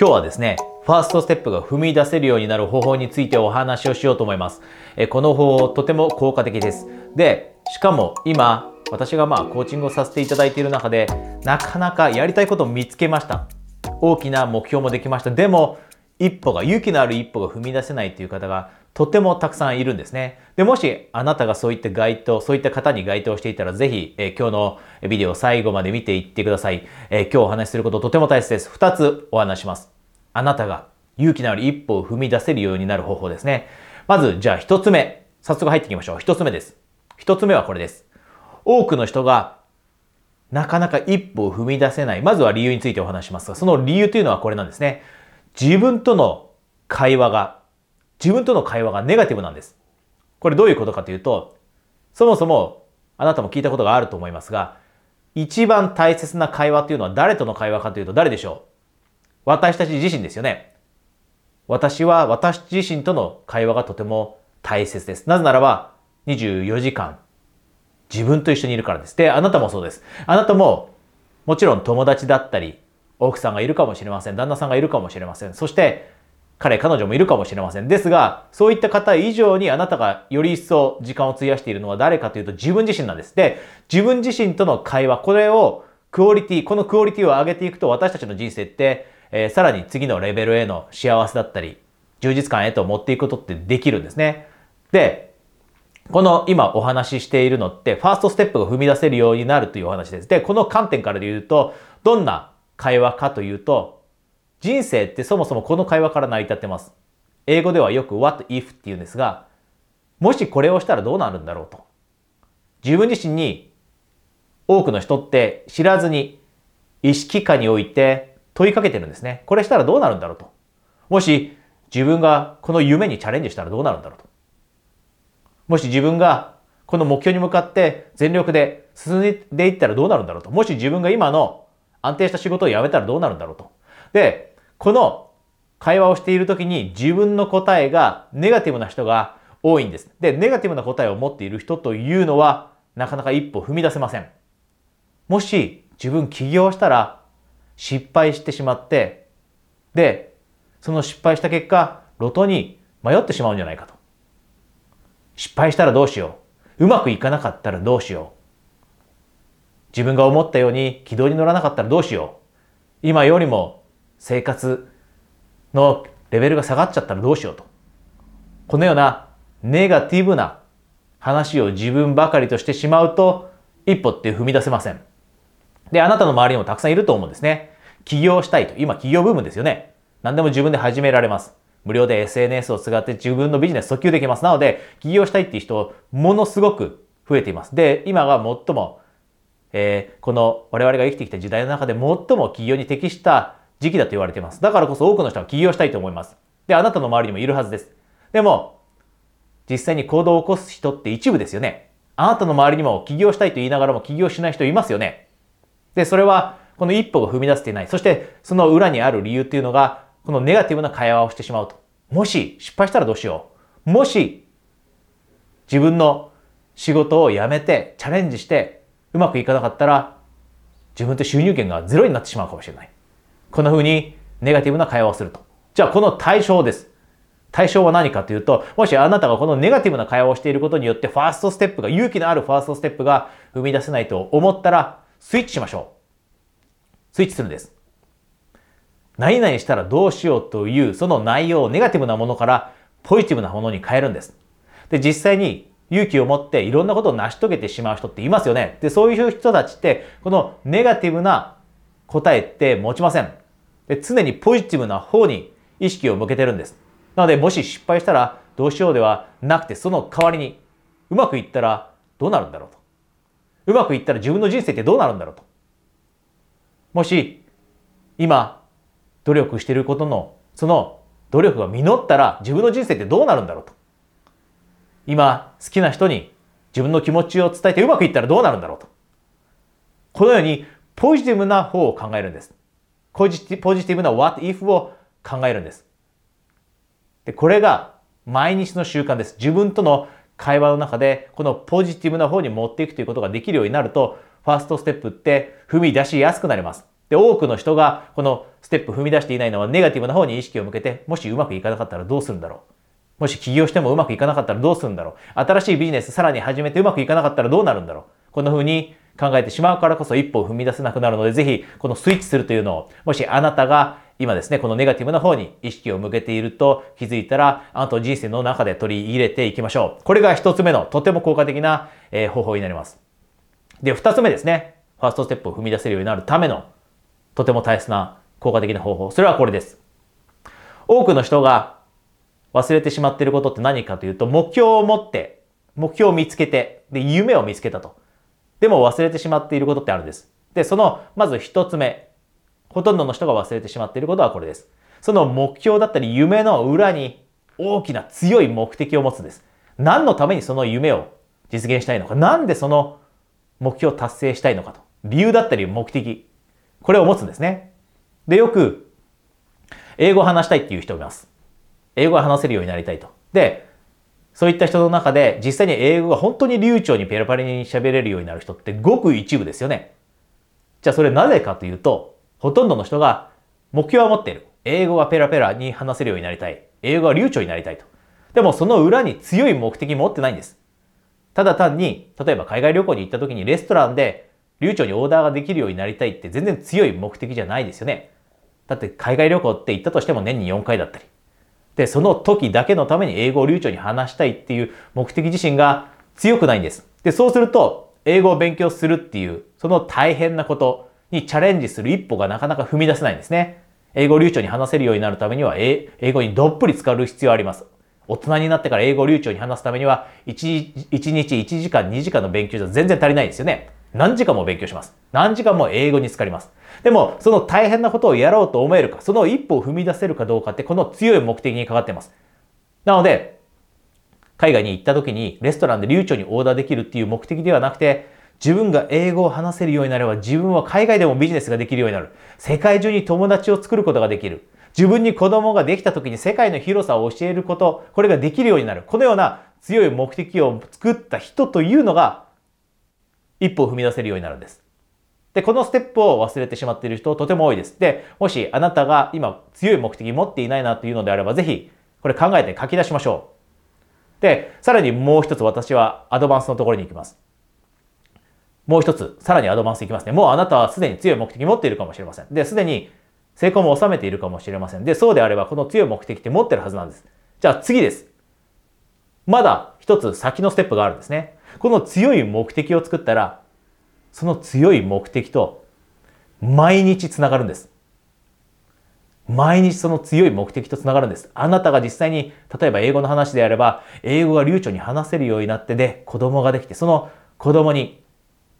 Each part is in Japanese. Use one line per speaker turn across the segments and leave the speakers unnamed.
今日はですね、ファーストステップが踏み出せるようになる方法についてお話をしようと思います。えこの方法とても効果的です。で、しかも今、私がまあコーチングをさせていただいている中で、なかなかやりたいことを見つけました。大きな目標もできました。でも、一歩が、勇気のある一歩が踏み出せないという方がとてもたくさんいるんですね。で、もしあなたがそういった該当、そういった方に該当していたら、ぜひ、え、今日のビデオ最後まで見ていってください。え、今日お話しすることとても大切です。二つお話します。あなたが勇気のある一歩を踏み出せるようになる方法ですね。まず、じゃあ一つ目。早速入っていきましょう。一つ目です。一つ目はこれです。多くの人がなかなか一歩を踏み出せない。まずは理由についてお話しますが、その理由というのはこれなんですね。自分との会話が、自分との会話がネガティブなんです。これどういうことかというと、そもそもあなたも聞いたことがあると思いますが、一番大切な会話というのは誰との会話かというと誰でしょう？私たち自身ですよね。私は私自身との会話がとても大切です。なぜならば、24時間自分と一緒にいるからです。で、あなたもそうです。あなたももちろん友達だったり、奥さんがいるかもしれません。旦那さんがいるかもしれません。そして、彼、彼女もいるかもしれません。ですが、そういった方以上にあなたがより一層時間を費やしているのは誰かというと自分自身なんです。で、自分自身との会話、これをクオリティ、このクオリティを上げていくと私たちの人生って、えー、さらに次のレベルへの幸せだったり、充実感へと持っていくことってできるんですね。で、この今お話ししているのって、ファーストステップが踏み出せるようになるというお話です。で、この観点からで言うと、どんな会話かというと、人生ってそもそもこの会話から成り立ってます。英語ではよく what if って言うんですが、もしこれをしたらどうなるんだろうと。自分自身に多くの人って知らずに意識下において問いかけてるんですね。これしたらどうなるんだろうと。もし自分がこの夢にチャレンジしたらどうなるんだろうと。もし自分がこの目標に向かって全力で進んでいったらどうなるんだろうと。もし自分が今の安定した仕事を辞めたらどうなるんだろうと。で、この会話をしている時に自分の答えがネガティブな人が多いんです。で、ネガティブな答えを持っている人というのはなかなか一歩踏み出せません。もし自分起業したら失敗してしまって、で、その失敗した結果、路頭に迷ってしまうんじゃないかと。失敗したらどうしよう。うまくいかなかったらどうしよう。自分が思ったように軌道に乗らなかったらどうしよう。今よりも生活のレベルが下がっちゃったらどうしようと。このようなネガティブな話を自分ばかりとしてしまうと一歩って踏み出せません。で、あなたの周りにもたくさんいると思うんですね。起業したいと。今起業ブームですよね。何でも自分で始められます。無料で SNS を使って自分のビジネス訴求できます。なので、起業したいっていう人、ものすごく増えています。で、今が最も、えー、この我々が生きてきた時代の中で最も起業に適した時期だと言われています。だからこそ多くの人は起業したいと思います。で、あなたの周りにもいるはずです。でも、実際に行動を起こす人って一部ですよね。あなたの周りにも起業したいと言いながらも起業しない人いますよね。で、それはこの一歩が踏み出せていない。そしてその裏にある理由っていうのがこのネガティブな会話をしてしまうと。もし失敗したらどうしよう。もし自分の仕事を辞めてチャレンジしてうまくいかなかったら自分と収入源がゼロになってしまうかもしれない。こんな風にネガティブな会話をすると。じゃあこの対象です。対象は何かというと、もしあなたがこのネガティブな会話をしていることによってファーストステップが、勇気のあるファーストステップが踏み出せないと思ったら、スイッチしましょう。スイッチするんです。何々したらどうしようというその内容をネガティブなものからポジティブなものに変えるんです。で、実際に勇気を持っていろんなことを成し遂げてしまう人っていますよね。で、そういう人たちって、このネガティブな答えって持ちません。で、常にポジティブな方に意識を向けてるんです。なので、もし失敗したらどうしようではなくて、その代わりに、うまくいったらどうなるんだろうと。うまくいったら自分の人生ってどうなるんだろうと。もし、今、努力していることの、その努力が実ったら自分の人生ってどうなるんだろうと。今、好きな人に自分の気持ちを伝えてうまくいったらどうなるんだろうと。このようにポジティブな方を考えるんです。ポジティブな what if を考えるんです。で、これが毎日の習慣です。自分との会話の中でこのポジティブな方に持っていくということができるようになると、ファーストステップって踏み出しやすくなります。で、多くの人がこのステップ踏み出していないのはネガティブな方に意識を向けて、もしうまくいかなかったらどうするんだろう。もし起業してもうまくいかなかったらどうするんだろう。新しいビジネスさらに始めてうまくいかなかったらどうなるんだろう。こんな風に考えてしまうからこそ一歩踏み出せなくなるので、ぜひこのスイッチするというのを、もしあなたが今ですね、このネガティブな方に意識を向けていると気づいたら、あなたの人生の中で取り入れていきましょう。これが一つ目のとても効果的な、方法になります。で、二つ目ですね。ファーストステップを踏み出せるようになるためのとても大切な効果的な方法。それはこれです。多くの人が忘れてしまっていることって何かというと、目標を持って、目標を見つけて、で、夢を見つけたと。でも忘れてしまっていることってあるんです。で、その、まず一つ目。ほとんどの人が忘れてしまっていることはこれです。その目標だったり夢の裏に大きな強い目的を持つんです。何のためにその夢を実現したいのか。なんでその目標を達成したいのかと。理由だったり目的。これを持つんですね。で、よく、英語を話したいっていう人います。英語が話せるようになりたいと。で、そういった人の中で実際に英語が本当に流暢にペラパリに喋れるようになる人ってごく一部ですよね。じゃあそれなぜかというと、ほとんどの人が目標は持っている。英語がペラペラに話せるようになりたい。英語が流暢になりたいと。でもその裏に強い目的持ってないんです。ただ単に、例えば海外旅行に行った時にレストランで流暢にオーダーができるようになりたいって全然強い目的じゃないですよね。だって海外旅行って行ったとしても年に4回だったり。で、その時だけのために英語を流暢に話したいっていう目的自身が強くないんです。で、そうすると、英語を勉強するっていう、その大変なことにチャレンジする一歩がなかなか踏み出せないんですね。英語流暢に話せるようになるためには、英語にどっぷり使う必要あります。大人になってから英語流暢に話すためには1、1日1時間2時間の勉強じゃ全然足りないんですよね。何時間も勉強します。何時間も英語に浸かります。でも、その大変なことをやろうと思えるか、その一歩を踏み出せるかどうかって、この強い目的にかかっています。なので、海外に行った時にレストランで流暢にオーダーできるっていう目的ではなくて、自分が英語を話せるようになれば自分は海外でもビジネスができるようになる。世界中に友達を作ることができる。自分に子供ができた時に世界の広さを教えること、これができるようになる。このような強い目的を作った人というのが、一歩を踏み出せるようになるんです。で、このステップを忘れてしまっている人とても多いです。で、もしあなたが今強い目的持っていないなというのであれば、ぜひこれ考えて書き出しましょう。で、さらにもう一つ私はアドバンスのところに行きます。もう一つ、さらにアドバンスいきますね。もうあなたはすでに強い目的持っているかもしれません。で、すでに成功も収めているかもしれません。で、そうであればこの強い目的って持ってるはずなんです。じゃあ次です。まだ一つ先のステップがあるんですね。この強い目的を作ったら、その強い目的と毎日つながるんです。毎日その強い目的とつながるんです。あなたが実際に、例えば英語の話であれば、英語が流暢に話せるようになってで、子供ができて、その子供に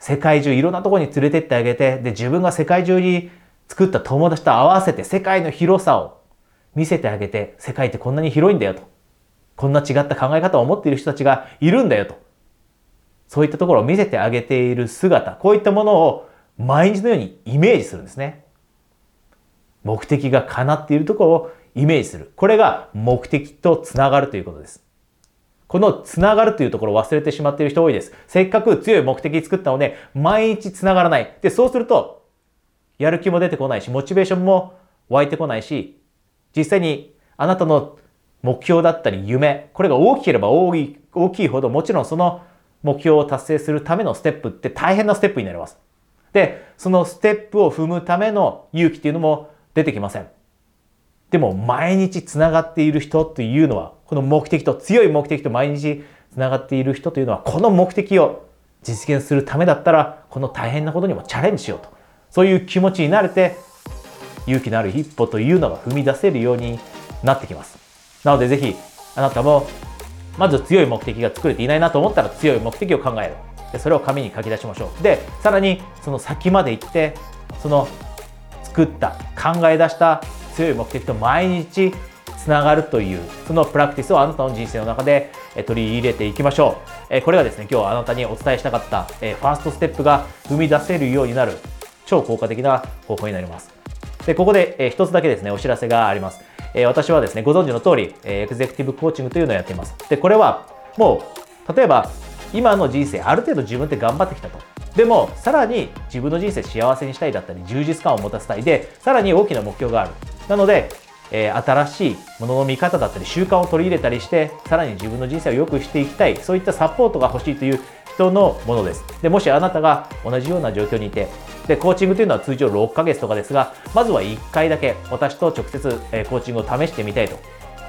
世界中いろんなところに連れてってあげて、で、自分が世界中に作った友達と合わせて世界の広さを見せてあげて、世界ってこんなに広いんだよと。こんな違った考え方を持っている人たちがいるんだよと。そういったところを見せてあげている姿、こういったものを毎日のようにイメージするんですね。目的が叶っているところをイメージする。これが目的とつながるということです。このつながるというところを忘れてしまっている人多いです。せっかく強い目的作ったので、毎日つながらない。で、そうすると、やる気も出てこないし、モチベーションも湧いてこないし、実際にあなたの目標だったり夢、これが大きければ大きい大きいほど、もちろんその目標を達成するためのステップって大変なステップになります。で、そのステップを踏むための勇気っていうのも出てきません。でも毎日つながっている人というのは、この目的と、強い目的と毎日つながっている人というのは、この目的を実現するためだったら、この大変なことにもチャレンジしようと。そういう気持ちになれて、勇気のある一歩というのが踏み出せるようになってきます。なのでぜひ、あなたも、まず強い目的が作れていないなと思ったら強い目的を考える。でそれを紙に書き出しましょう。で、さらにその先まで行って、その作った、考え出した強い目的と毎日つながるという、そのプラクティスをあなたの人生の中で取り入れていきましょう。これがですね、今日あなたにお伝えしたかったファーストステップが踏み出せるようになる超効果的な方法になります。で、ここで、えー、つだけですね、お知らせがあります。え、私はですね、ご存知の通り、え、エグゼクティブコーチングというのをやっています。で、これは、もう、例えば、今の人生、ある程度自分って頑張ってきたと。でもさらに自分の人生幸せにしたいだったり充実感を持たせたいでさらに大きな目標があるなので、えー、新しいものの見方だったり習慣を取り入れたりしてさらに自分の人生を良くしていきたいそういったサポートが欲しいという人のものですでもしあなたが同じような状況にいてでコーチングというのは通常6ヶ月とかですがまずは1回だけ私と直接、え、コーチングを試してみたいと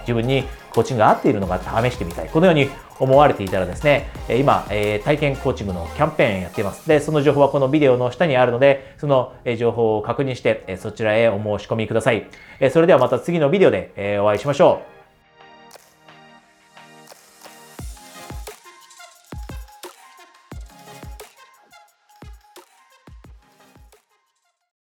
自分にコーチングが合っているのか試してみたい。このように思われていたらですね、今、え体験コーチングのキャンペーンやっています。で、その情報はこのビデオの下にあるので、その情報を確認して、そちらへお申し込みください。それではまた次のビデオでお会いしましょう。